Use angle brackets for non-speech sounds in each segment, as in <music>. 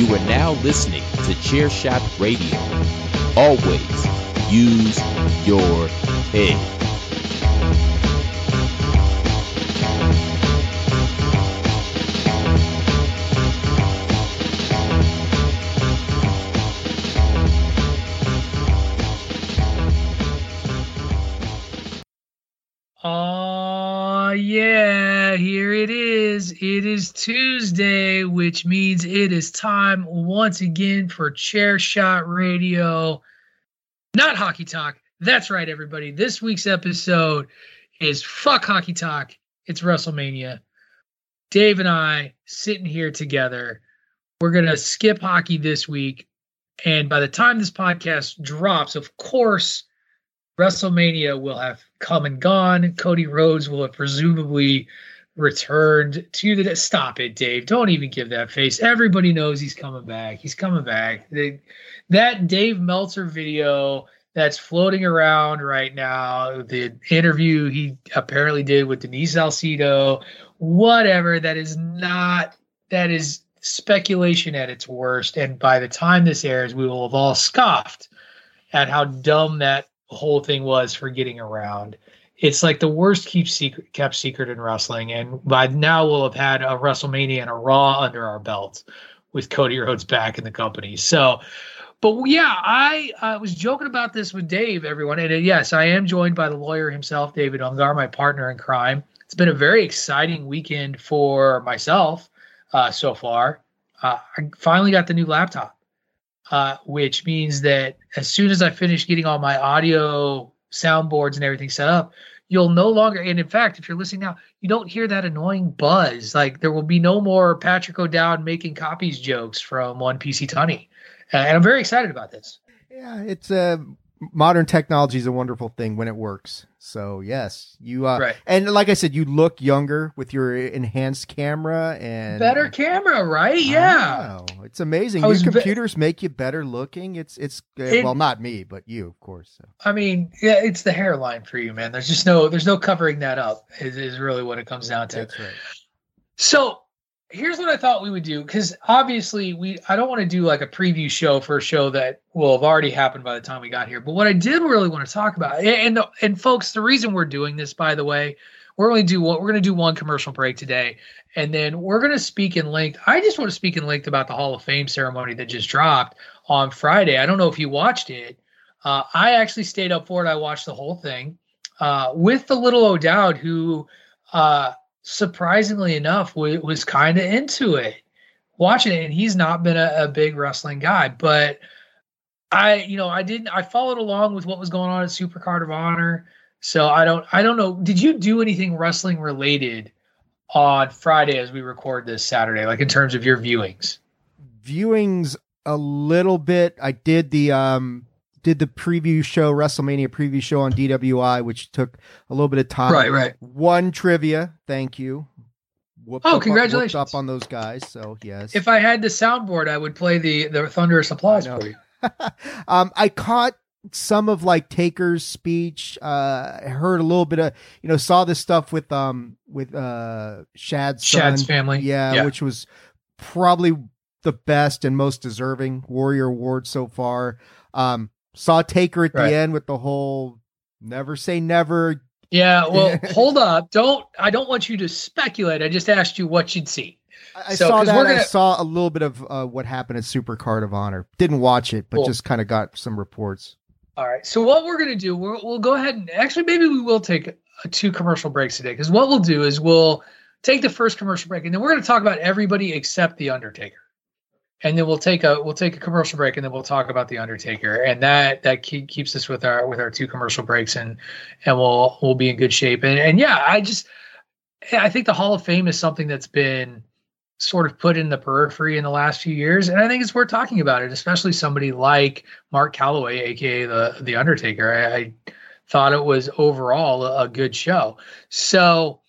You are now listening to Chairshot Radio. Always use your head. It is Tuesday, which means it is time once again for Chair Shot Radio. Not Hockey Talk. That's right, everybody. This week's episode is Fuck Hockey Talk. It's WrestleMania. Dave and I sitting here together. We're going to skip hockey this week. And by the time this podcast drops, of course, WrestleMania will have come and gone. Cody Rhodes will have presumably returned to the. Stop it, Dave. Don't even give that face. Everybody knows he's coming back. He's coming back. That Dave Meltzer video that's floating around right now, the interview he apparently did with Denise Salcedo, whatever, that is not, that is speculation at its worst. And by the time this airs, we will have all scoffed at how dumb that whole thing was for getting around. It's like the worst keep secret kept secret in wrestling, and by now we'll have had a WrestleMania and a Raw under our belt with Cody Rhodes back in the company. So, but yeah, I was joking about this with Dave, everyone, and yes, I am joined by the lawyer himself, David Ungar, my partner in crime. It's been a very exciting weekend for myself uh, so far. Uh, I finally got the new laptop uh, which means that as soon as I finish getting all my audio soundboards and everything set up, you'll no longer, and in fact, if you're listening now, you don't hear that annoying buzz. Like there will be no more Patrick O'Dowd making copies jokes from One PC Tunney. Uh, and I'm very excited about this. Yeah, it's uh, modern technology is a wonderful thing when it works. So yes, you uh, Right. and like I said, you look younger with your enhanced camera and Better camera, right? Yeah. Wow, it's amazing. Your was ve- computers make you better looking. It's it's uh, It- well, not me, but you, of course. So. I mean, yeah, it's the hairline for you, man. There's just no, there's no covering that up. Is, is really what it comes down to. That's right. So here's what I thought we would do because obviously we I don't want to do like a preview show for a show that will have already happened by the time we got here. But what I did really want to talk about and and, folks, the reason we're doing this, by the way, we're only do one we're going to do one commercial break today, and then we're going to speak in length. I just want to speak in length about the Hall of Fame ceremony that just dropped on Friday. I don't know if you watched it. Uh, I actually stayed up for it. I watched the whole thing uh, with the little O'Dowd who. Uh, surprisingly enough, was, was kind of into it, watching it. And he's not been a, a big wrestling guy, but I, you know, I didn't. I followed along with what was going on at Supercard of Honor. So I don't, I don't know. Did you do anything wrestling related on Friday as we record this Saturday, like in terms of your viewings? Viewings a little bit. I did the um did the preview show WrestleMania preview show on DWI, which took a little bit of time. Right, right. One trivia. Thank you. Whooped Oh, up congratulations. up on those guys. So yes. If I had the soundboard, I would play the the thunderous applause for you. <laughs> um, I caught some of like Taker's speech. Uh, I heard a little bit of, you know, saw this stuff with um with uh Shad's son. Shad's family. Yeah, Yeah. which was probably the best and most deserving Warrior Award so far. Um, saw Taker at Right. the end with the whole never say never. Yeah, <laughs> well, hold up. Don't I don't want you to speculate. I just asked you what you'd see. I I So, saw that. we're I gonna- saw a little bit of uh, what happened at Super Card of Honor. Didn't watch it, but Cool. just kind of got some reports. All right. So what we're gonna do, we'll, we'll go ahead and actually maybe we will take a, two commercial breaks today because what we'll do is we'll take the first commercial break and then we're gonna talk about everybody except the Undertaker, and then we'll take a we'll take a commercial break and then we'll talk about the Undertaker, and that that keep, keeps us with our with our two commercial breaks and and we'll we'll be in good shape. And and yeah, I just I think the Hall of Fame is something that's been sort of put in the periphery in the last few years, and I think it's worth talking about it, especially somebody like Mark Calaway, aka the the Undertaker. I, I thought it was overall a, a good show. So,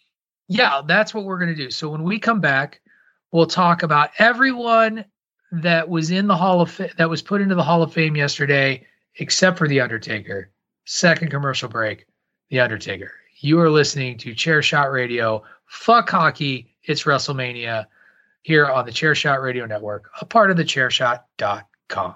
yeah, that's what we're going to do. So when we come back, we'll talk about everyone that was in the Hall of Fa- that was put into the Hall of Fame yesterday, except for the Undertaker. Second commercial break, the Undertaker. You are listening to Chair Shot Radio. Fuck hockey. It's WrestleMania here on the Chairshot Radio Network, a part of the chairshot.com.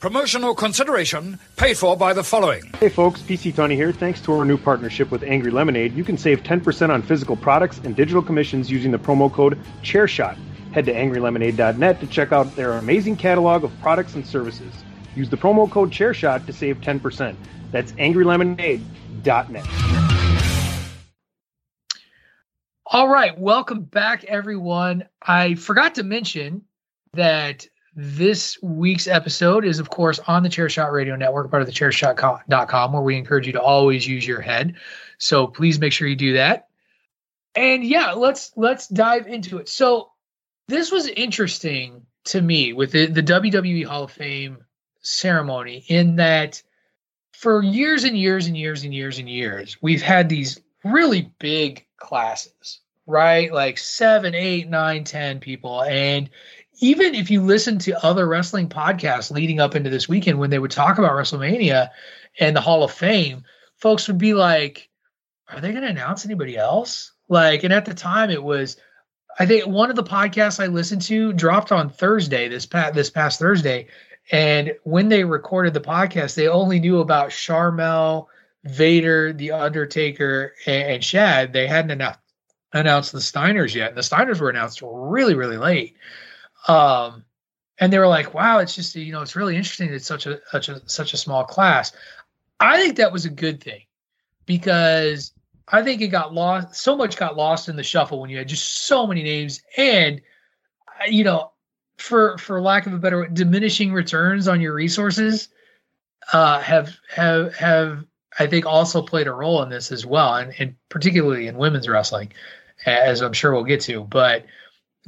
Promotional consideration paid for by the following. Hey folks, PC Tony here. Thanks to our new partnership with Angry Lemonade, you can save 10% on physical products and digital commissions using the promo code ChairShot. Head to angrylemonade.net to check out their amazing catalog of products and services. Use the promo code ChairShot to save 10%. That's angrylemonade.net. All right, welcome back, everyone. I forgot to mention that this week's episode is, of course, on the Chairshot Radio Network, part of the chairshot.com, where we encourage you to always use your head. So please make sure you do that. And yeah, let's let's dive into it. So this was interesting to me with the, the WWE Hall of Fame ceremony in that for years and years and years and years and years, we've had these really big classes, right? Like seven, eight, nine, ten people. And even if you listen to other wrestling podcasts leading up into this weekend when they would talk about WrestleMania and the Hall of Fame, folks would be like, Are they going to announce anybody else? Like, and at the time it was I think one of the podcasts I listened to dropped on Thursday, this past this past Thursday. And when they recorded the podcast, they only knew about Sharmell, Vader, The Undertaker, and, and Shad. They hadn't announced announced the Steiners yet. And the Steiners were announced really, really late. Um, and they were like, "Wow, it's just you know, it's really interesting. It's such a such a such a small class." I think that was a good thing because I think it got lost. So much got lost in the shuffle when you had just so many names, and you know, for for lack of a better word, diminishing returns on your resources. uh, have have have I think also played a role in this as well, and, and particularly in women's wrestling, as I'm sure we'll get to. But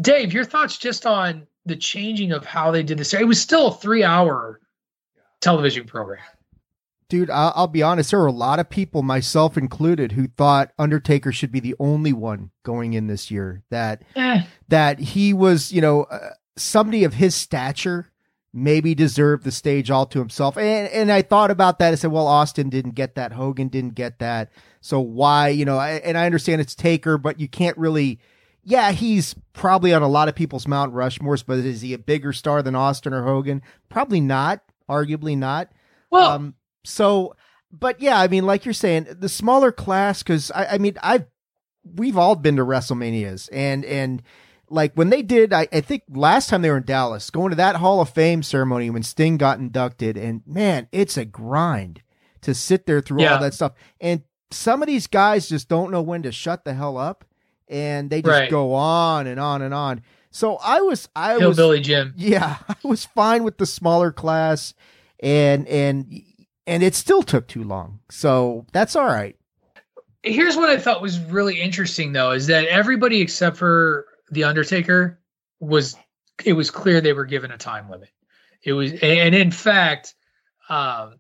Dave, your thoughts just on the changing of how they did this? It was still a three hour television program. Dude, I'll, I'll, be honest. There were a lot of people, myself included, who thought Undertaker should be the only one going in this year. That eh. that he was, you know, uh, somebody of his stature maybe deserved the stage all to himself. And and I thought about that. I said, well, Austin didn't get that. Hogan didn't get that. So why, you know, I, and I understand it's Taker, but you can't really. Yeah, he's probably on a lot of people's Mount Rushmores, but is he a bigger star than Austin or Hogan? Probably not. Arguably not. Well, um, so, but yeah, I mean, like you're saying, the smaller class, because I, I mean, I've we've all been to WrestleManias, and and like when they did, I, I think last time they were in Dallas, going to that Hall of Fame ceremony when Sting got inducted, and man, it's a grind to sit there through yeah. all that stuff. And some of these guys just don't know when to shut the hell up, and they just right. go on and on and on. So I was, I Hillbilly was, Billy Jim. Yeah, <laughs> I was fine with the smaller class, and and and it still took too long. So that's all right. Here's what I thought was really interesting, though, is that everybody except for the Undertaker was it was clear they were given a time limit. It was, and in fact, um,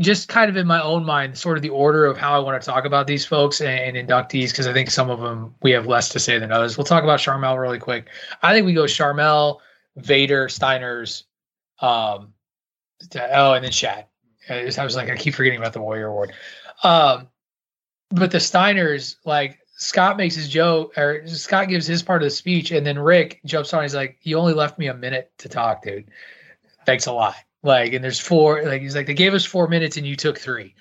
just kind of in my own mind, sort of the order of how I want to talk about these folks and, and inductees, because I think some of them we have less to say than others. We'll talk about Sharmell really quick. I think we go Sharmell, Vader, Steiners, um, oh, and then Shad. I was like, I keep forgetting about the Warrior Award. Um, but the Steiners, like Scott makes his joke, or Scott gives his part of the speech, and then Rick jumps on. He's like, "You only left me a minute to talk, dude. Thanks a lot." Like, and there's four. Like, he's like, "They gave us four minutes, and you took three.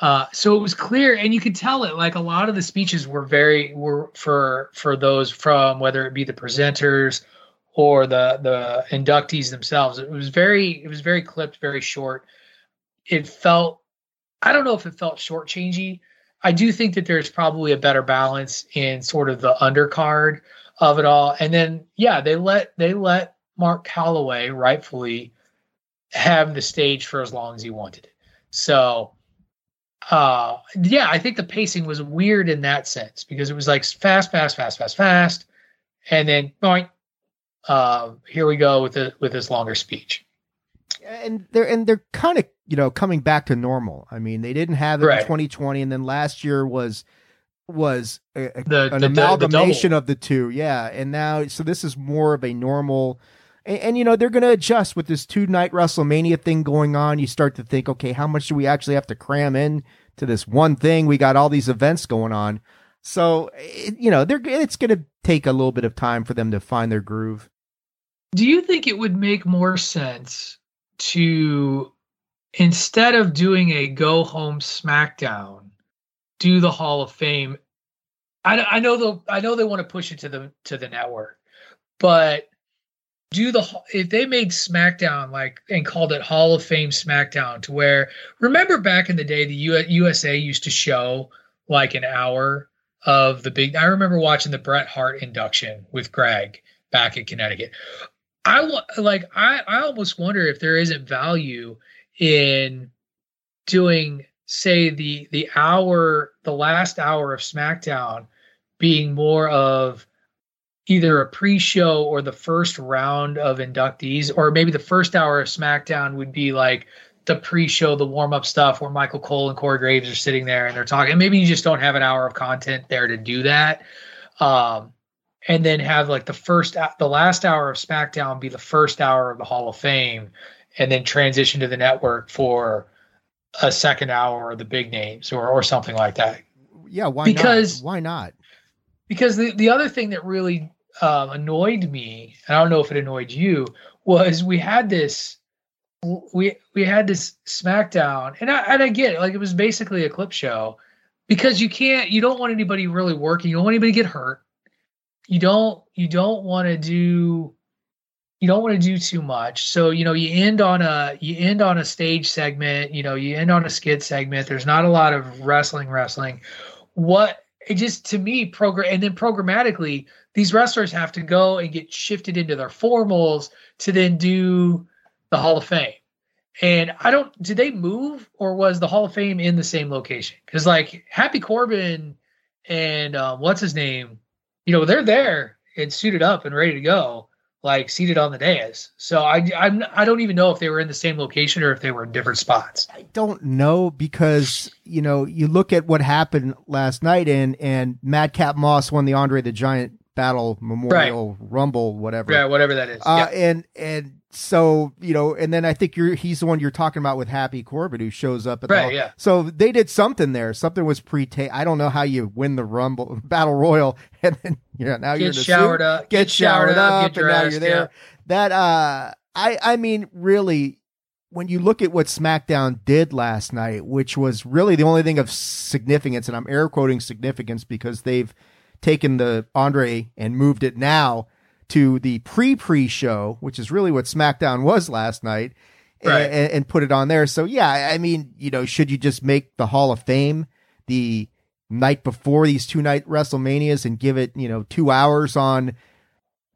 Uh, so it was clear, and you could tell it. Like a lot of the speeches were very were for for those from whether it be the presenters or the the inductees themselves. It was very it was very clipped, very short. It felt I don't know if it felt shortchangey I do think that there's probably a better balance in sort of the undercard of it all. And then yeah, they let they let Mark Calaway rightfully have the stage for as long as he wanted. So uh yeah, I think the pacing was weird in that sense because it was like fast, fast, fast, fast, fast, and then point. Uh, here we go with the with this longer speech. And they're and they're kind of you know, coming back to normal. I mean, they didn't have it right. in 2020, and then last year was was a, the, an the, amalgamation the of the two. Yeah, and now so this is more of a normal. And, and you know they're going to adjust with this two night WrestleMania thing going on. You start to think, okay, how much do we actually have to cram in to this one thing? We got all these events going on, so it, you know they're it's going to take a little bit of time for them to find their groove. Do you think it would make more sense to instead of doing a go home SmackDown, do the Hall of Fame. I, know the I know they want to push it to the to the network, but do the if they made SmackDown like and called it Hall of Fame SmackDown to where remember back in the day the U, USA used to show like an hour of the big. I remember watching the Bret Hart induction with Greg back in Connecticut. I like I I almost wonder if there isn't value in doing say the the hour the last hour of smackdown being more of either a pre-show or the first round of inductees or maybe the first hour of smackdown would be like the pre-show the warm-up stuff where michael cole and corey graves are sitting there and they're talking and maybe you just don't have an hour of content there to do that um, and then have like the first the last hour of smackdown be the first hour of the hall of fame and then transition to the network for a second hour or the big names or or something like that. Yeah, why because, not? Why not? Because the, the other thing that really um, annoyed me, and I don't know if it annoyed you, was we had this we we had this SmackDown, and I and I get it, like it was basically a clip show because you can't you don't want anybody really working, you don't want anybody to get hurt. You don't you don't want to do you don't want to do too much. So, you know, you end on a you end on a stage segment, you know, you end on a skit segment. There's not a lot of wrestling wrestling. What it just to me program and then programmatically these wrestlers have to go and get shifted into their formals to then do the Hall of Fame. And I don't, did they move or was the Hall of Fame in the same location? Because like Happy Corbin and um, what's his name, you know, they're there and suited up and ready to go, like seated on the dais. So I, I'm, I don't even know if they were in the same location or if they were in different spots. I don't know because you know you look at what happened last night and and Madcap Moss won the Andre the Giant Battle Memorial right. Rumble, whatever. Yeah, whatever that is. Uh, yeah. And and so you know, and then I think you're he's the one you're talking about with Happy Corbin who shows up at right. The, yeah. So they did something there. Something was pre taped I don't know how you win the Rumble <laughs> Battle Royal <laughs> and then you know now get you're showered suit, up, get, get showered, showered up, get and now you're there. Yeah. That uh, I I mean really. When you look at what SmackDown did last night, which was really the only thing of significance, and I'm air quoting significance because they've taken the Andre and moved it now to the pre pre show, which is really what SmackDown was last night, right. and, and, put it on there. So yeah, I mean, you know, should you just make the Hall of Fame the night before these two night WrestleManias and give it, you know, two hours on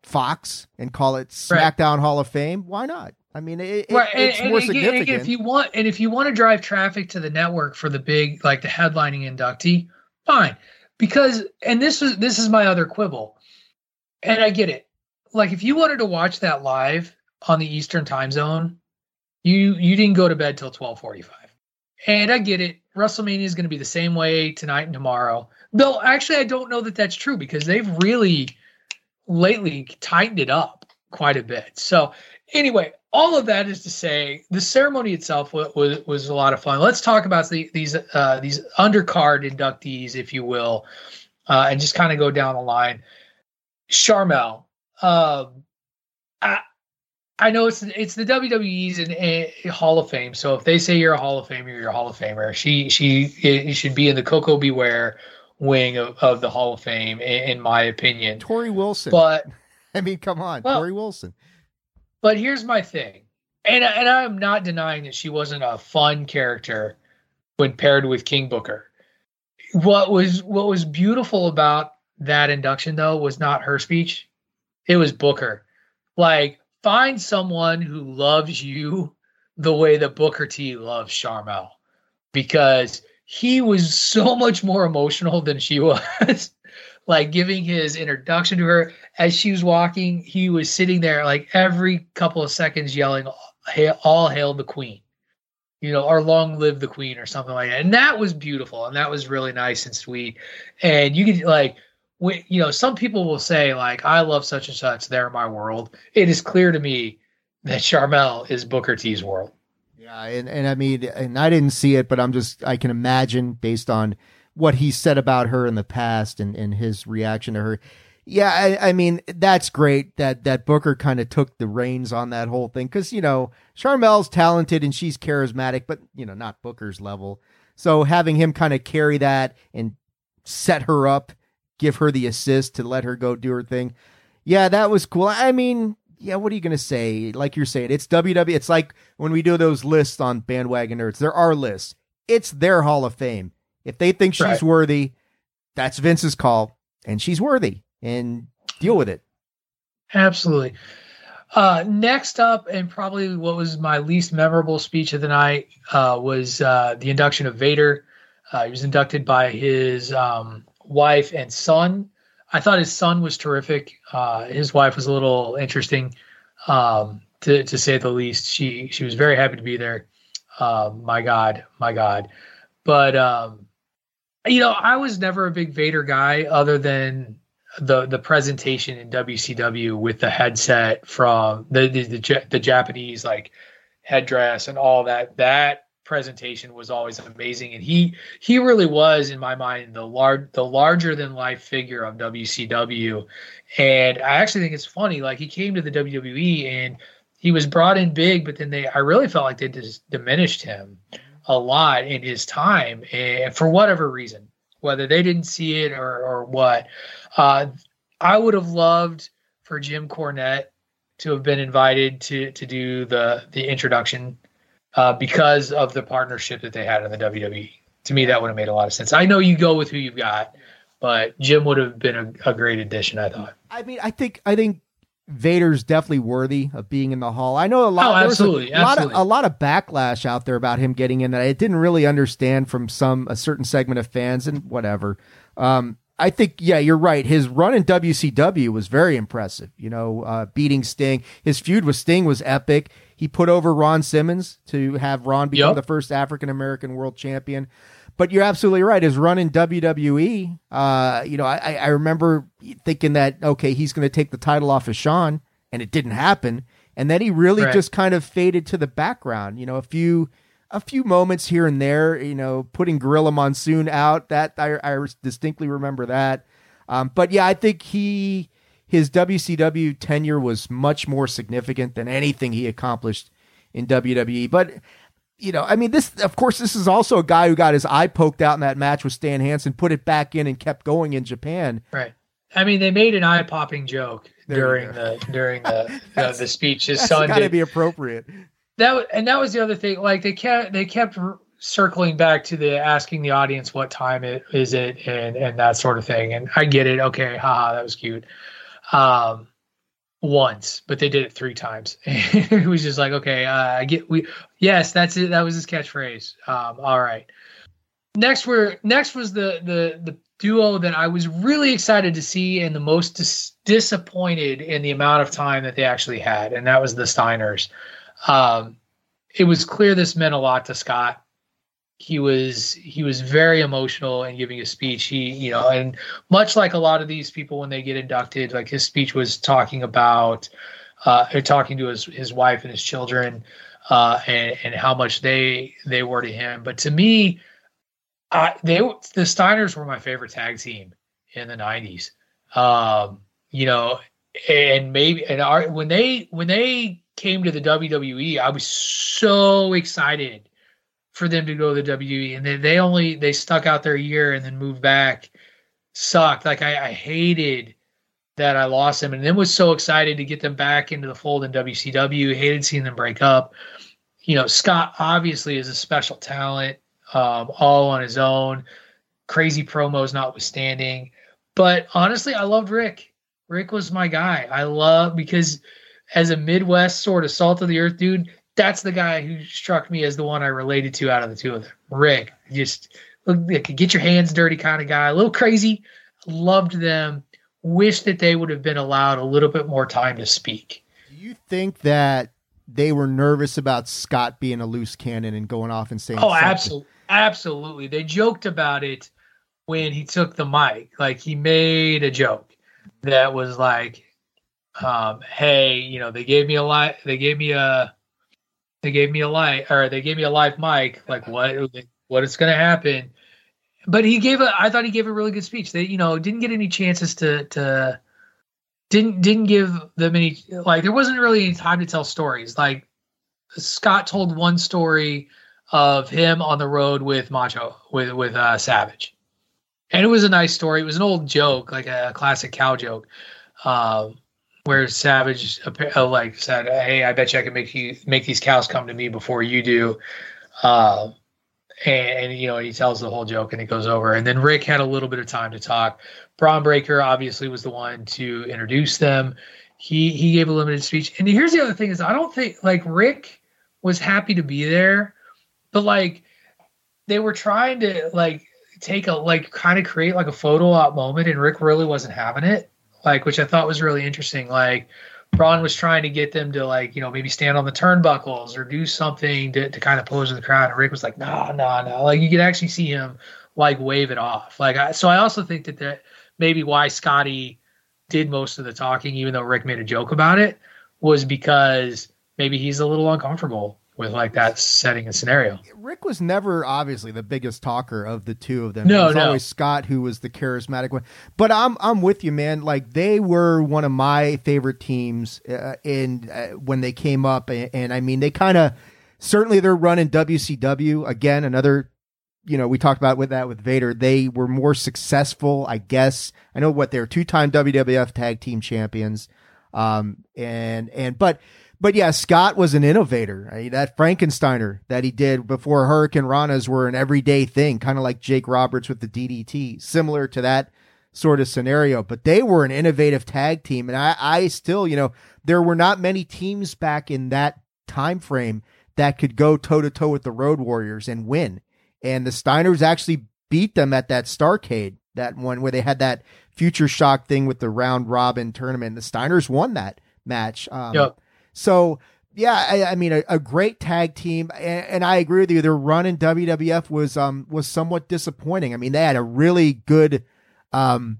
Fox and call it SmackDown right. Hall of Fame? Why not? I mean, it, right. it's and, more and significant. Again, if you want, and if you want to drive traffic to the network for the big, like the headlining inductee, fine. Because, and this is this is my other quibble, and I get it like if you wanted to watch that live on the Eastern time zone, you you didn't go to bed till 1245. And I get it. WrestleMania is going to be the same way tonight and tomorrow. Though actually I don't know that that's true because they've really lately tightened it up quite a bit. So anyway, all of that is to say the ceremony itself was was, was a lot of fun. Let's talk about the, these uh, these undercard inductees, if you will, uh, and just kind of go down the line. Sharmell, um, I I know it's it's the WWE's Hall of Fame. So if they say you're a Hall of Famer, you're a Hall of Famer. She she it, should be in the Koko B. Ware wing of, of the Hall of Fame, in, in, my opinion. Torrie Wilson, but <laughs> I mean, come on, well, Torrie Wilson. But here's my thing, and and I'm not denying that she wasn't a fun character when paired with King Booker. What was what was beautiful about that induction though was not her speech it was Booker. Like, find someone who loves you the way that Booker T loves Sharmell because he was so much more emotional than she <laughs> was. Like giving his introduction to her as she was walking, he was sitting there like every couple of seconds yelling, All hail the queen, you know, or long live the queen, or something like that. And that was beautiful. And that was really nice and sweet. And you could like, we, you know, some people will say like, "I love such and such; they're my world." It is clear to me that Sharmell is Booker T's world. Yeah, and and I mean, and I didn't see it, but I'm just I can imagine based on what he said about her in the past and and his reaction to her. Yeah, I, I mean that's great that that Booker kind of took the reins on that whole thing because you know Sharmell's talented and she's charismatic, but you know not Booker's level. So having him kind of carry that and set her up give her the assist to let her go do her thing. Yeah, that was cool. I mean, yeah, what are you going to say? Like you're saying, it's WWE. It's like when we do those lists on Bandwagon Nerds, there are lists. It's their Hall of Fame. If they think she's right. worthy, that's Vince's call, and she's worthy, and deal with it. Absolutely. Uh, next up, and probably what was my least memorable speech of the night, uh, was uh, the induction of Vader. Uh, he was inducted by his um, wife and son. I thought his son was terrific. Uh, his wife was a little interesting, um, to to say the least. She she was very happy to be there. Uh, my God, my God. But um, you know, I was never a big Vader guy, other than the the presentation in WCW with the headset from the the, the, the Japanese like headdress and all that. That presentation was always amazing. And he he really was in my mind the large the larger than life figure of WCW and I actually think it's funny like he came to the WWE and he was brought in big but then they I really felt like they just diminished him a lot in his time and for whatever reason whether they didn't see it or or what uh, I would have loved for Jim Cornette to have been invited to to do the the introduction uh, because of the partnership that they had in the WWE. To me, that would have made a lot of sense. I know you go with who you've got, but Jim would have been a, a great addition. I thought. I mean, I think I think Vader's definitely worthy of being in the hall. I know a lot. Oh, absolutely, a, absolutely. lot of a lot of backlash out there about him getting in that I didn't really understand from some a certain segment of fans and whatever. Um, I think yeah, you're right. His run in WCW was very impressive. You know, uh, beating Sting. His feud with Sting was epic. He put over Ron Simmons to have Ron become Yep. the first African American world champion. But you're absolutely right. His run in WWE, uh, you know, I, I remember thinking that okay, he's going to take the title off of Shawn, and it didn't happen. And then he really Right. just kind of faded to the background. You know, a few a few moments here and there. You know, putting Gorilla Monsoon out that I, I distinctly remember that. Um, but yeah, I think he his WCW tenure was much more significant than anything he accomplished in WWE. But you know, I mean, this, of course, this is also a guy who got his eye poked out in that match with Stan Hansen, put it back in, and kept going in Japan. Right. I mean, they made an eye popping joke There during the during the <laughs> the, the speech. His That's son got to be appropriate. that, and that was the other thing. Like they kept they kept circling back to the asking the audience what time it is it and and that sort of thing. And I get it. Okay, haha, that was cute. Um, once, but they did it three times. <laughs> it was just like, okay, uh, I get we yes, that's it. That was his catchphrase. Um, all right. Next were next was the the the duo that I was really excited to see and the most dis- disappointed in the amount of time that they actually had, and that was the Steiners. Um, it was clear this meant a lot to Scott. He was he was very emotional in giving a speech. He you know, and much like a lot of these people when they get inducted, like his speech was talking about uh, talking to his his wife and his children, uh, and and how much they they were to him. But to me, I, they the Steiners were my favorite tag team in the '90s. Um, you know, and maybe and our, when they when they came to the WWE, I was so excited for them to go to the WWE, and they they only they stuck out their year and then moved back. Sucked. Like I, I hated that I lost them, and then was so excited to get them back into the fold in WCW. Hated seeing them break up. You know, Scott obviously is a special talent, um, all on his own. Crazy promos notwithstanding, but honestly, I loved Rick. Rick was my guy. I love because as a Midwest sort of salt of the earth dude, that's the guy who struck me as the one I related to out of the two of them. Rick, just look, like, get your hands dirty kind of guy, a little crazy. Loved them. Wish that they would have been allowed a little bit more time to speak. Do you think that they were nervous about Scott being a loose cannon and going off and saying, Oh, absolutely, absolutely. They joked about it when he took the mic. Like he made a joke that was like, um, "Hey, you know, they gave me a lot. They gave me a, they gave me a light, or they gave me a live mic. Like what? What is going to happen?" But he gave a. I thought he gave a really good speech. They, you know, didn't get any chances to to. Didn't didn't give them any like there wasn't really any time to tell stories. Like Scott told one story of him on the road with Macho with with uh, Savage, and it was a nice story. It was an old joke, like a classic cow joke, um, where Savage uh, like said, "Hey, I bet you I can make you make these cows come to me before you do." Uh, and, and, you know he tells the whole joke and it goes over. And then Rick had a little bit of time to talk. Bron Breakker obviously was the one to introduce them. He he gave a limited speech. And here's the other thing is I don't think like Rick was happy to be there, but like they were trying to like take a like kind of create like a photo op moment and Rick really wasn't having it. Like which I thought was really interesting. Like Bron was trying to get them to like, you know, maybe stand on the turnbuckles or do something to, to kind of pose in the crowd. And Rick was like, no, no, no. Like you could actually see him like wave it off. Like I, so I also think that that maybe why Scotty did most of the talking, even though Rick made a joke about it, was because maybe he's a little uncomfortable with like that setting and scenario. Rick was never obviously the biggest talker of the two of them. No, it was no. always Scott who was the charismatic one. But I'm I'm with you, man. Like they were one of my favorite teams uh, in uh, when they came up, and, and I mean they kind of certainly their run in WCW again another. You know, we talked about with that with Vader. They were more successful, I guess. I know what they're two time WWF Tag Team Champions, um, and and but but yeah, Scott was an innovator. I mean, that Frankensteiner that he did before Hurricane Ranas were an everyday thing, kind of like Jake Roberts with the DDT, similar to that sort of scenario. But they were an innovative tag team, and I, I still, you know, there were not many teams back in that time frame that could go toe to toe with the Road Warriors and win. And the Steiners actually beat them at that Starcade, that one where they had that future shock thing with the round robin tournament. The Steiners won that match. Um, Yep. So yeah, I, I mean a, a great tag team, and, and I agree with you. Their run in WWF was um was somewhat disappointing. I mean they had a really good um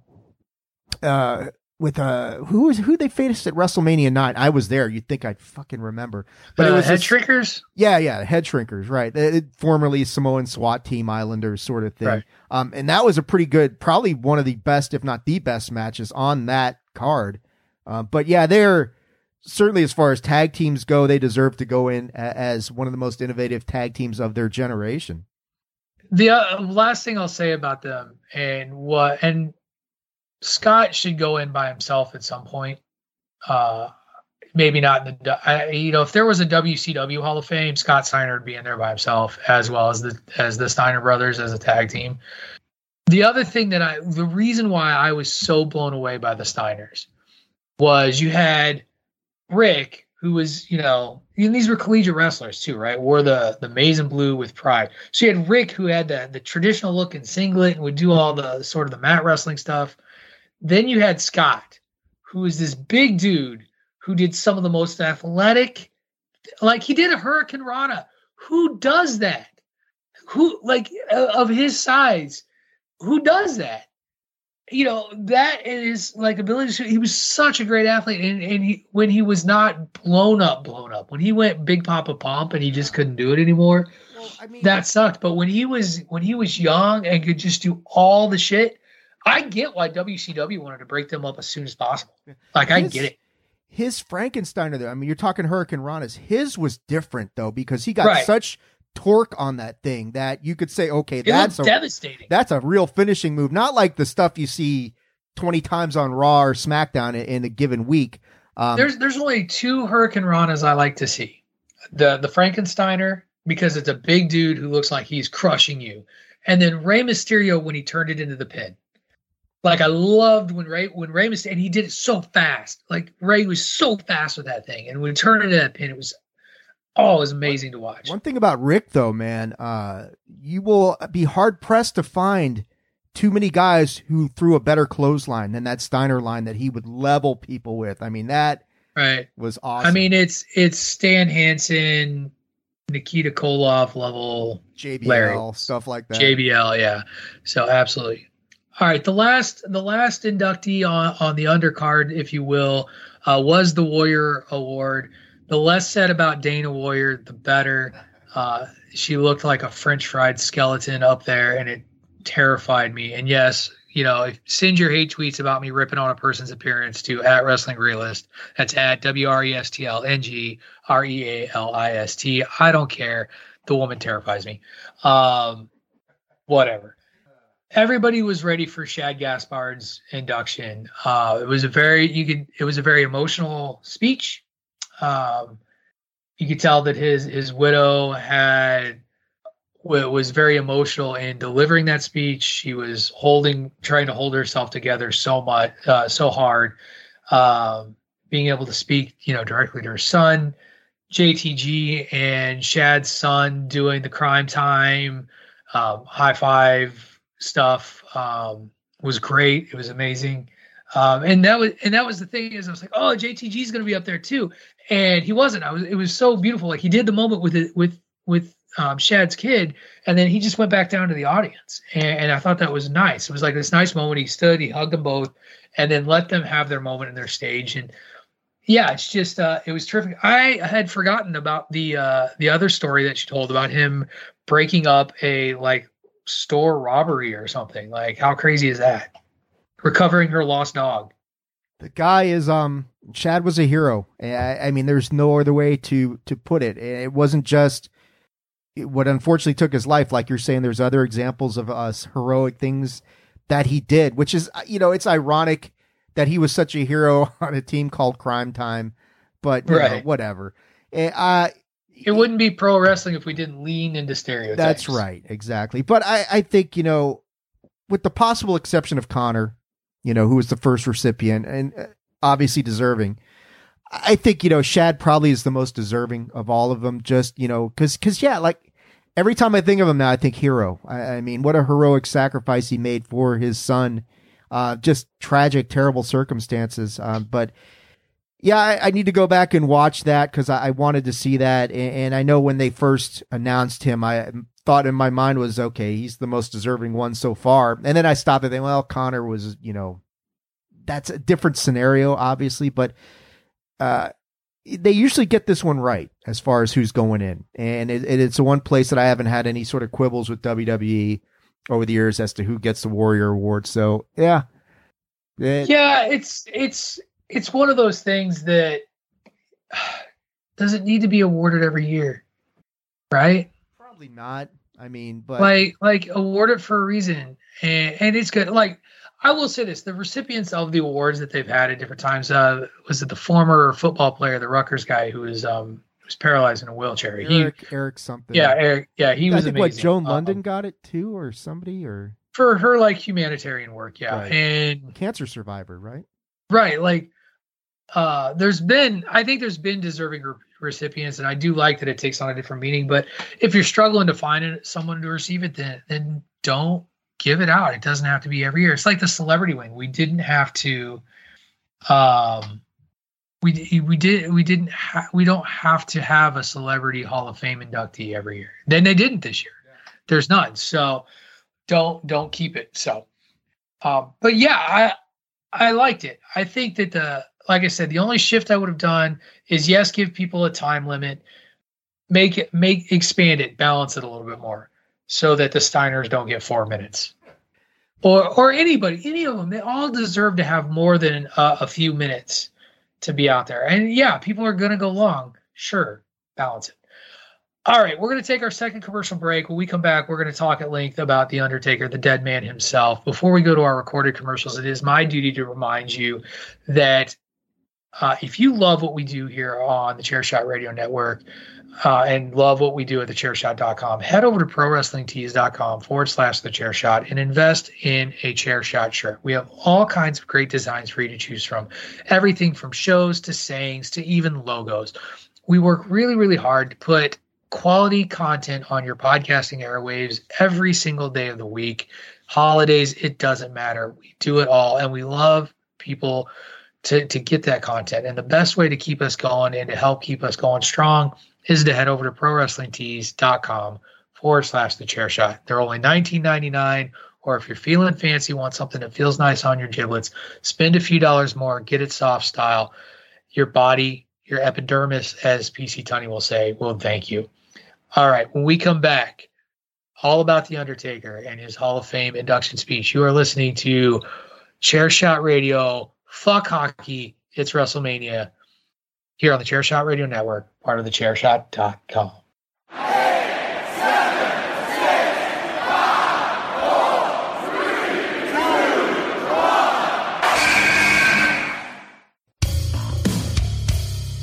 uh with uh who was who they faced at WrestleMania nine. I was there. You'd think I'd fucking remember, but Uh, it was head this- shrinkers. yeah, yeah, head shrinkers, right? It- it- formerly Samoan SWAT team Islanders sort of thing. Right. Um, and that was a pretty good, probably one of the best, if not the best matches on that card. Um, but yeah, they're certainly as far as tag teams go, they deserve to go in as one of the most innovative tag teams of their generation. The uh, last thing I'll say about them and what and Scott should go in by himself at some point. Uh, maybe not in the I, you know if there was a WCW Hall of Fame, Scott Steiner would be in there by himself as well as the as the Steiner brothers as a tag team. The other thing that I the reason why I was so blown away by the Steiners was you had Rick who was you know and these were collegiate wrestlers too right wore the the maize and blue with pride. So you had Rick who had the the traditional look looking singlet and would do all the sort of the mat wrestling stuff. Then you had Scott who was this big dude who did some of the most athletic like he did a hurricane rana. Who does that? Who like uh, of his size who does that you know that is like ability to he was such a great athlete and, and he when he was not blown up blown up when he went big papa pump and he just couldn't do it anymore i mean that sucked but when he was when he was young and could just do all the shit i get why wcw wanted to break them up as soon as possible like i get it His Frankensteiner, though, I mean, you're talking Hurricane Rana's. His was different though because he got Right. such torque on that thing that you could say, okay, it that's a devastating that's a real finishing move, not like the stuff you see twenty times on Raw or SmackDown in, in a given week. Um, there's there's only two Hurricane Ranas I like to see. The the Frankensteiner because it's a big dude who looks like he's crushing you, and then Rey Mysterio when he turned it into the pin. Like I loved when Rey when Rey Mysterio and he did it so fast. Like Rey was so fast with that thing, and when he turned it into that pin, it was oh, it was amazing to watch. One thing about Rick, though, man, uh, you will be hard pressed to find too many guys who threw a better clothesline than that Steiner line that he would level people with. I mean, that Right. was awesome. I mean, it's it's Stan Hansen, Nikita Koloff level JBL Larry. stuff like that. JBL, yeah. So absolutely. All right, the last the last inductee on on the undercard, if you will, uh, was the Warrior Award. The less said about Dana Warrior, the better. Uh, she looked like a French fried skeleton up there, and it terrified me. And yes, you know, send your hate tweets about me ripping on a person's appearance to at Wrestling Realist. That's at W R E S T L N G R E A L I S T. I don't care. The woman terrifies me. Um, whatever. Everybody was ready for Shad Gaspard's induction. Uh, it was a very you could it was a very emotional speech. Um, you could tell that his his widow had was very emotional in delivering that speech. She was holding, trying to hold herself together so much, uh, so hard. Um, being able to speak, you know, directly to her son, JTG, and Shad's son doing the crime time, um, high five stuff um, was great. It was amazing. Um, and that was and that was the thing is I was like, oh, JTG is going to be up there too, and he wasn't. I was. It was so beautiful. Like he did the moment with it with with um, Shad's kid, and then he just went back down to the audience, and, and I thought that was nice. It was like this nice moment. He stood, he hugged them both, and then let them have their moment in their stage. And yeah, it's just uh, it was terrific. I had forgotten about the uh, the other story that she told about him breaking up a like store robbery or something. Like how crazy is that? Recovering her lost dog. The guy is um Shad was a hero. I, I mean, there's no other way to to put it. It wasn't just what unfortunately took his life. Like you're saying, there's other examples of us heroic things that he did, which is you know it's ironic that he was such a hero <laughs> on a team called Crime Time, but you know, Right. whatever. Eh, Uh, It wouldn't be pro wrestling if we didn't lean into stereotypes. That's right, exactly. But I, I think you know, with the possible exception of Connor, you know, who was the first recipient and uh, obviously deserving. I think, you know, Shad probably is the most deserving of all of them. Just, you know, cause, cause yeah, like every time I think of him now, I think hero. I, I mean, what a heroic sacrifice he made for his son. Uh, just tragic, terrible circumstances. Um, but yeah, I, I, need to go back and watch that because I, I, wanted to see that. And, and, I know when they first announced him, I thought in my mind was, okay, he's the most deserving one so far. And then I stopped and think, well, Connor was, you know, that's a different scenario, obviously, but uh, they usually get this one right as far as who's going in. And it, it, it's the one place that I haven't had any sort of quibbles with WWE over the years as to who gets the Warrior Award. So, yeah. It, yeah, it's it's it's one of those things that <sighs> doesn't need to be awarded every year, right? Probably not. I mean, but like like award it for a reason, and and it's good. Like I will say this: the recipients of the awards that they've had at different times uh, was it the former football player, the Rutgers guy who was um was paralyzed in a wheelchair. Eric, he, Eric something. Yeah, Eric. Yeah, he was. I think amazing. what Joan Lunden um, got it too, or somebody, or for her like humanitarian work. Yeah, right. and cancer survivor, right? Right, like uh, there's been I think there's been deserving re- recipients, and I do like that it takes on a different meaning. But if you're struggling to find someone to receive it, then then don't give it out. It doesn't have to be every year. It's like the celebrity wing. We didn't have to. Um, we we did we didn't ha- we don't have to have a celebrity Hall of Fame inductee every year. Then they didn't this year. There's none. So don't don't keep it. So, um, but yeah, I I liked it. I think that the like I said, the only shift I would have done is yes, give people a time limit, make it make expand it, balance it a little bit more, so that the Steiners don't get four minutes, or or anybody, any of them, they all deserve to have more than a, a few minutes to be out there. And yeah, people are going to go long, sure, balance it. All right, we're going to take our second commercial break. When we come back, we're going to talk at length about The Undertaker, the dead man himself. Before we go to our recorded commercials, it is my duty to remind you that uh, if you love what we do here on the Chairshot Radio Network uh, and love what we do at the thechairshot.com, head over to prowrestlingtees.com forward slash the chairshot and invest in a chairshot shirt. We have all kinds of great designs for you to choose from, everything from shows to sayings to even logos. We work really, really hard to put quality content on your podcasting airwaves every single day of the week. Holidays, it doesn't matter. We do it all, and we love people to, to get that content. And the best way to keep us going and to help keep us going strong is to head over to prowrestlingtees.com forward slash the chair shot. They're only $19.99. Or if you're feeling fancy, want something that feels nice on your giblets, spend a few dollars more, get it soft style. Your body, your epidermis, as PC Tunney will say, will thank you. All right, when we come back, all about The Undertaker and his Hall of Fame induction speech. You are listening to Chair Shot Radio Fuck hockey. It's WrestleMania here on the Chairshot Radio Network, part of the chairshot.com.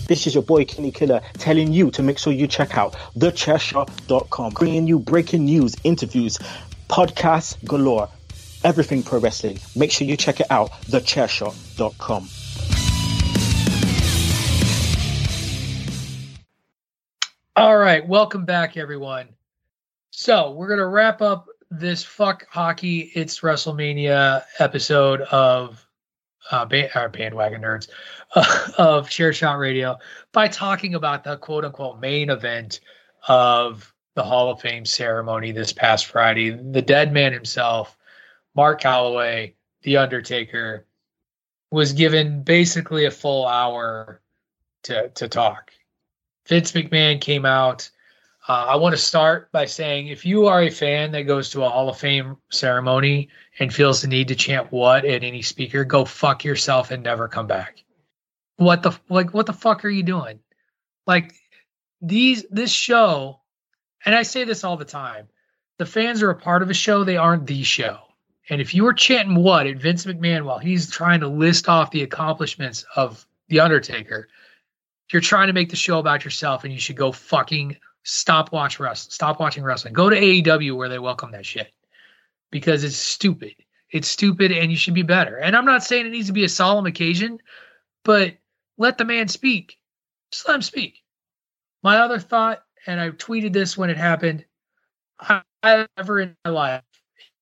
This is your boy Kenny Killer telling you to make sure you check out thechairshot.com, bringing you breaking news, interviews, podcasts galore everything pro wrestling. Make sure you check it out, thechairshot.com. All right, welcome back, everyone. So we're gonna wrap up this fuck hockey. It's WrestleMania episode of uh, our bandwagon nerds uh, <laughs> of Chair Shot Radio by talking about the quote unquote main event of the Hall of Fame ceremony this past Friday. The dead man himself, Mark Calaway, The Undertaker, was given basically a full hour to to talk. Vince McMahon came out. Uh, I want to start by saying if you are a fan that goes to a Hall of Fame ceremony and feels the need to chant what at any speaker, go fuck yourself and never come back. What the like what the fuck are you doing? Like these this show, and I say this all the time, the fans are a part of a show, they aren't the show. And if you were chanting what at Vince McMahon while he's trying to list off the accomplishments of The Undertaker, you're trying to make the show about yourself and you should go fucking stop watch wrestling. Stop watching wrestling. Go to AEW where they welcome that shit. Because it's stupid. It's stupid and you should be better. And I'm not saying it needs to be a solemn occasion, but let the man speak. Just let him speak. My other thought, and I tweeted this when it happened, I, ever in my life,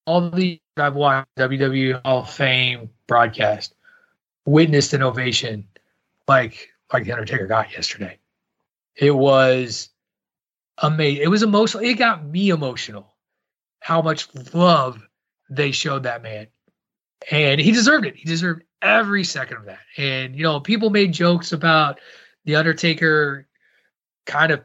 all the I've watched WWE Hall of Fame broadcast, witnessed an ovation like like the Undertaker got yesterday. It was amazing. It was emotional. It got me emotional. How much love they showed that man, and he deserved it. He deserved every second of that. And you know, people made jokes about the Undertaker kind of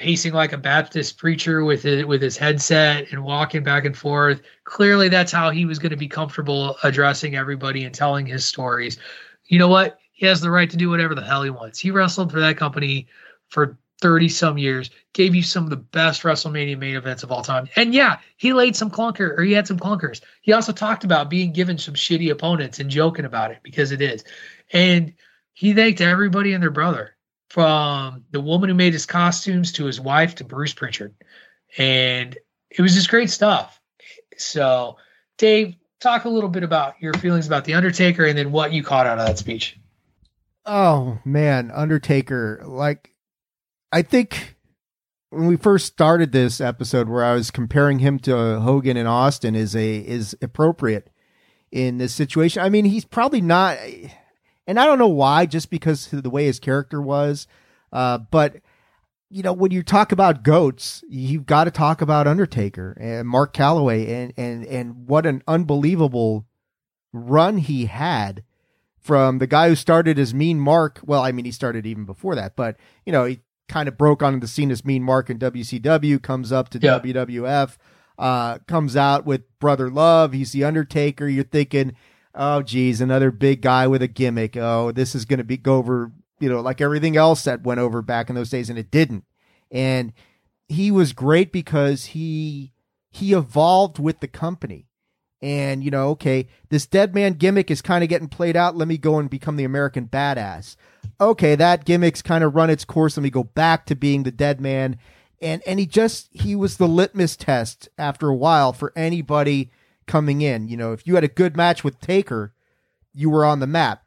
pacing like a Baptist preacher with it with his headset and walking back and forth. Clearly, that's how he was going to be comfortable addressing everybody and telling his stories. You know what? He has the right to do whatever the hell he wants. He wrestled for that company for 30 some years, gave you some of the best WrestleMania main events of all time. And yeah, he laid some clunker or he had some clunkers. He also talked about being given some shitty opponents and joking about it because it is. And he thanked everybody and their brother from the woman who made his costumes to his wife to Bruce Pritchard. And it was just great stuff. So, Dave, talk a little bit about your feelings about The Undertaker and then what you caught out of that speech. Oh man, Undertaker. Like, I think when we first started this episode, where I was comparing him to Hogan and Austin, is a is appropriate in this situation. I mean, he's probably not, and I don't know why, just because of the way his character was. Uh, but you know, when you talk about goats, you've got to talk about Undertaker and Mark Calaway, and and and what an unbelievable run he had from the guy who started as Mean Mark. Well, I mean, he started even before that, but you know, he kind of broke onto the scene as Mean Mark in WCW, comes up to yeah. WWF, uh, comes out with Brother Love. He's the Undertaker. You're thinking, oh, geez, another big guy with a gimmick. Oh, this is going to be go over, you know, like everything else that went over back in those days, and it didn't. And he was great because he he evolved with the company and you know, okay, this dead man gimmick is kind of getting played out. Let me go and become the American badass. Okay, that gimmick's kind of run its course. Let me go back to being the dead man. And and he just he was the litmus test after a while for anybody coming in. You know, if you had a good match with Taker, you were on the map.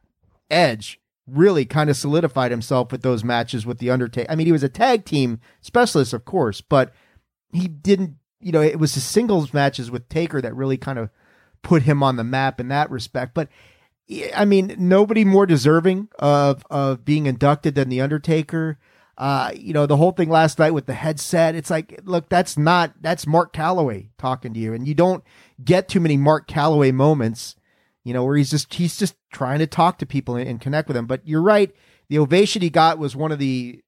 Edge really kind of solidified himself with those matches with the Undertaker. I mean, he was a tag team specialist, of course, but he didn't. You know, it was his singles matches with Taker that really kind of put him on the map in that respect. But I mean, nobody more deserving of of being inducted than the Undertaker. Uh, you know, the whole thing last night with the headset, it's like, look, that's not that's Mark Calaway talking to you, and you don't get too many Mark Calaway moments, you know, where he's just he's just trying to talk to people and, and connect with them. But you're right, the ovation he got was one of the,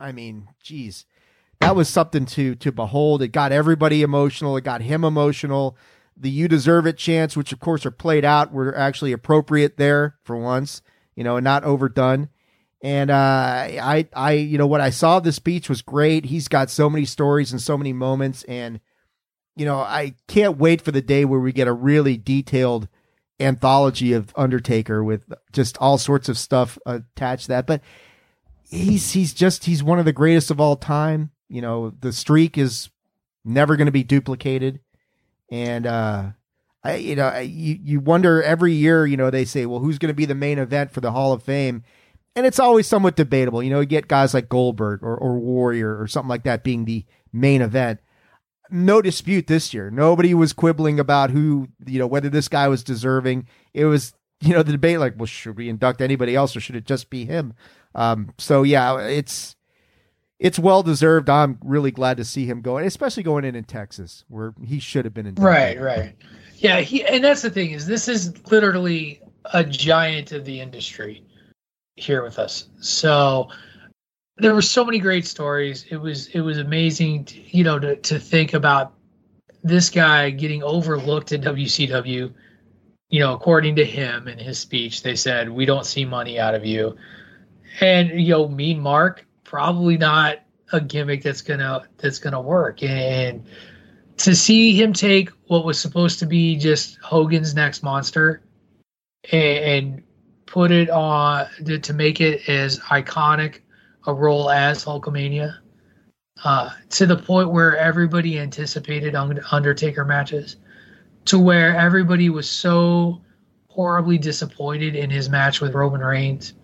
I mean, geez, that was something to to behold. It got everybody emotional. It got him emotional the you deserve it chants, which of course are played out, were actually appropriate there for once, you know, and not overdone. And uh, I, I, you know, what I saw the speech was great. He's got so many stories and so many moments, and you know, I can't wait for the day where we get a really detailed anthology of Undertaker with just all sorts of stuff attached to that. But he's he's just he's one of the greatest of all time. You know, the streak is never going to be duplicated and uh, I, you know, you you wonder every year. You know, they say, well, who's going to be the main event for the Hall of Fame? And it's always somewhat debatable. You know, you get guys like Goldberg or, or Warrior or something like that being the main event. No dispute this year. Nobody was quibbling about who, you know, whether this guy was deserving. It was, you know, the debate like, well, should we induct anybody else or should it just be him? Um, so yeah, it's it's well deserved. I'm really glad to see him going, especially going in in Texas where he should have been in. Right, right. Yeah, he and that's the thing is this is literally a giant of the industry here with us. So there were so many great stories. It was it was amazing, to, you know, to to think about this guy getting overlooked at WCW. You know, according to him in his speech, they said we don't see money out of you, and you know, Mean Mark probably not a gimmick that's gonna that's gonna work. And to see him take what was supposed to be just Hogan's next monster and, and put it on to, to, make it as iconic a role as Hulkamania, uh, to the point where everybody anticipated Undertaker matches, to where everybody was so horribly disappointed in his match with Roman Reigns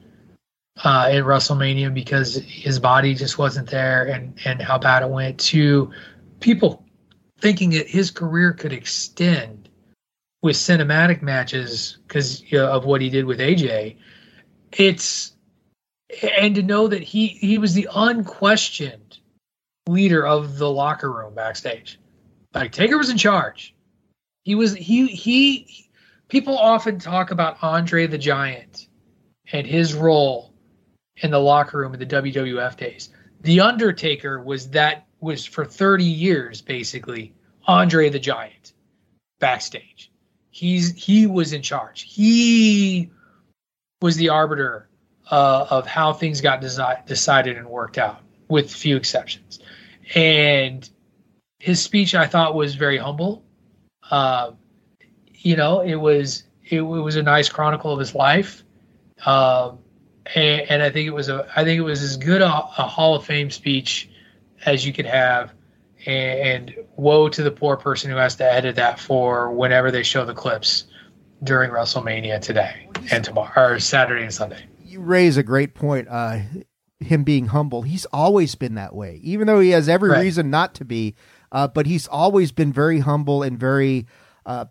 uh, at WrestleMania because his body just wasn't there and and how bad it went to people thinking that his career could extend with cinematic matches because you know, of what he did with AJ. It's and to know that he he was the unquestioned leader of the locker room backstage. Like Taker was in charge. He was he he people often talk about Andre the Giant and his role in the locker room in the WWF days. The Undertaker was that was for 30 years basically Andre the Giant backstage. He's he was in charge. He was the arbiter uh, of how things got desi- decided and worked out, with few exceptions. And his speech, I thought, was very humble. Uh, you know, it was it, it, was a nice chronicle of his life, um, and, and, I think it was a I think it was as good a, a Hall of Fame speech as you could have. And, and woe to the poor person who has to edit that for whenever they show the clips during WrestleMania today and tomorrow or Saturday and Sunday you raise a great point. Uh, him being humble, he's always been that way, even though he has every right. reason not to be. Uh, but he's always been very humble and very, uh,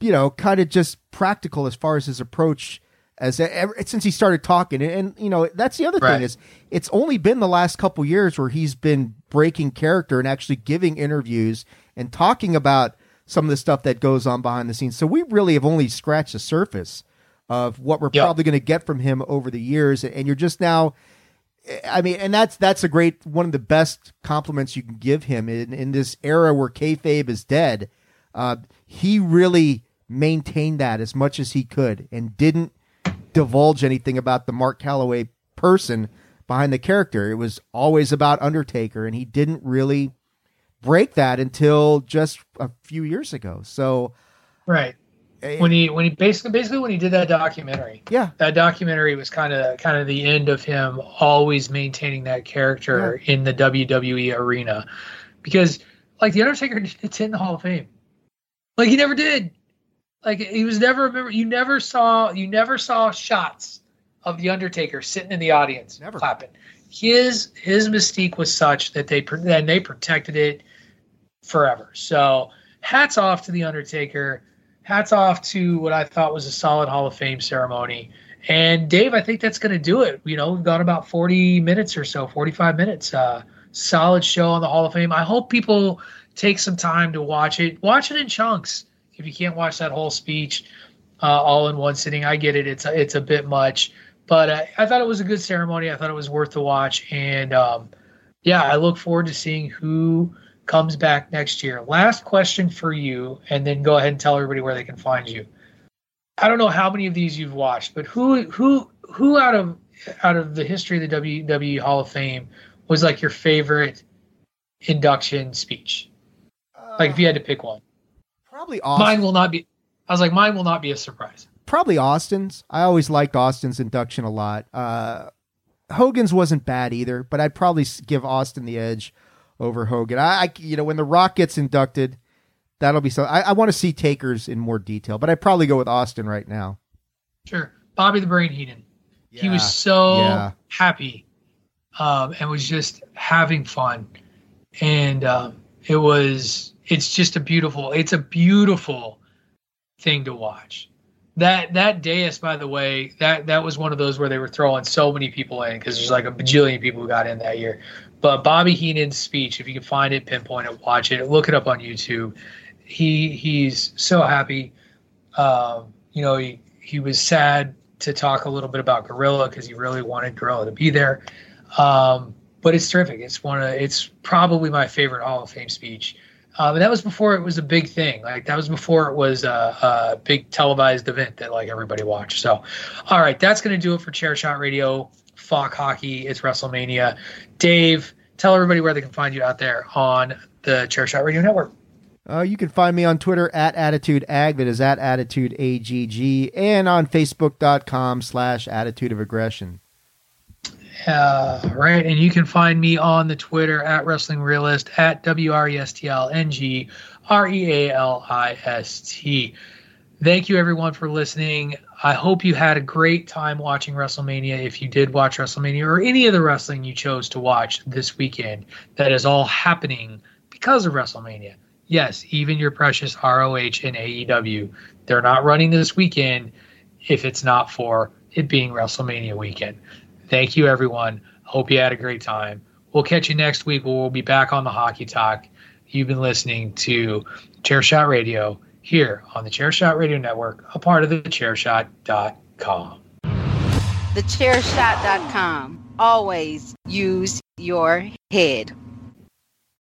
you know, kind of just practical as far as his approach. As ever, since he started talking, and, and you know that's the other right. thing is it's only been the last couple years where he's been breaking character and actually giving interviews and talking about some of the stuff that goes on behind the scenes. So we really have only scratched the surface of what we're yep. probably going to get from him over the years, and you're just now. I mean, and that's that's a great one of the best compliments you can give him in in this era where kayfabe is dead. Uh, he really maintained that as much as he could and didn't divulge anything about the Mark Calaway person behind the character. It was always about Undertaker, and he didn't really break that until just a few years ago. So, right when he when he basically basically when he did that documentary. Yeah. That documentary was kind of kind of the end of him always maintaining that character yeah. in the wwe arena. Because like the undertaker <laughs> it's in the hall of fame. Like he never did. Like he was never remember you never saw you never saw shots of the undertaker sitting in the audience never. clapping. His his mystique was such that they and they protected it forever. So hats off to the undertaker hats off to what I thought was a solid Hall of Fame ceremony. And Dave, I think that's going to do it. You know, we've got about 40 minutes or so, 45 minutes. Uh, solid show on the Hall of Fame. I hope people take some time to watch it. Watch it in chunks. If you can't watch that whole speech uh, all in one sitting, I get it. It's a, it's a bit much, but uh, I thought it was a good ceremony. I thought it was worth the watch. And um, yeah, I look forward to seeing who comes back next year. Last question for you, and then go ahead and tell everybody where they can find you. I don't know how many of these you've watched, but who who who out of out of the history of the WWE Hall of Fame was like your favorite induction speech? Uh, like if you had to pick one. Probably Austin. Mine will not be I was like mine will not be a surprise. Probably Austin's. I always liked Austin's induction a lot. Uh Hogan's wasn't bad either, but I'd probably give Austin the edge over Hogan. I, I, you know, when The Rock gets inducted, that'll be so. I, I want to see Takers in more detail, but I'd probably go with Austin right now. Sure, Bobby the Brain Heenan. Yeah. He was so yeah. happy, um, and was just having fun, and um, it was. It's just a beautiful. It's a beautiful thing to watch. That that dais, by the way, that that was one of those where they were throwing so many people in because there's like a bajillion people who got in that year. But Bobby Heenan's speech, if you can find it, pinpoint it, watch it, look it up on YouTube. He he's so happy. Um, you know, he he was sad to talk a little bit about Gorilla because he really wanted Gorilla to be there. Um, but it's terrific. It's one of it's probably my favorite Hall of Fame speech. Um, and that was before it was a big thing. Like that was before it was a, a big televised event that like everybody watched. So, all right, that's going to do it for Chair Shot Radio. Falk Hockey. It's WrestleMania. Dave, tell everybody where they can find you out there on the Chair Shot Radio Network. Uh, you can find me on Twitter at Attitude Ag, that is at Attitude AGG, and on Facebook.com slash Attitude of Aggression. Uh, right, and you can find me on the Twitter at Wrestling Realist at W R E S T L N G R E A L I S T. Thank you, everyone, for listening. I hope you had a great time watching WrestleMania. If you did watch WrestleMania or any of the wrestling you chose to watch this weekend, that is all happening because of WrestleMania. Yes, even your precious ROH and AEW, they're not running this weekend if it's not for it being WrestleMania weekend. Thank you, everyone. Hope you had a great time. We'll catch you next week. We'll be back on the Hockey Talk. You've been listening to Chairshot Radio here on the Chairshot Radio Network, a part of the Chairshot.com. Thechairshot.com. Always use your head.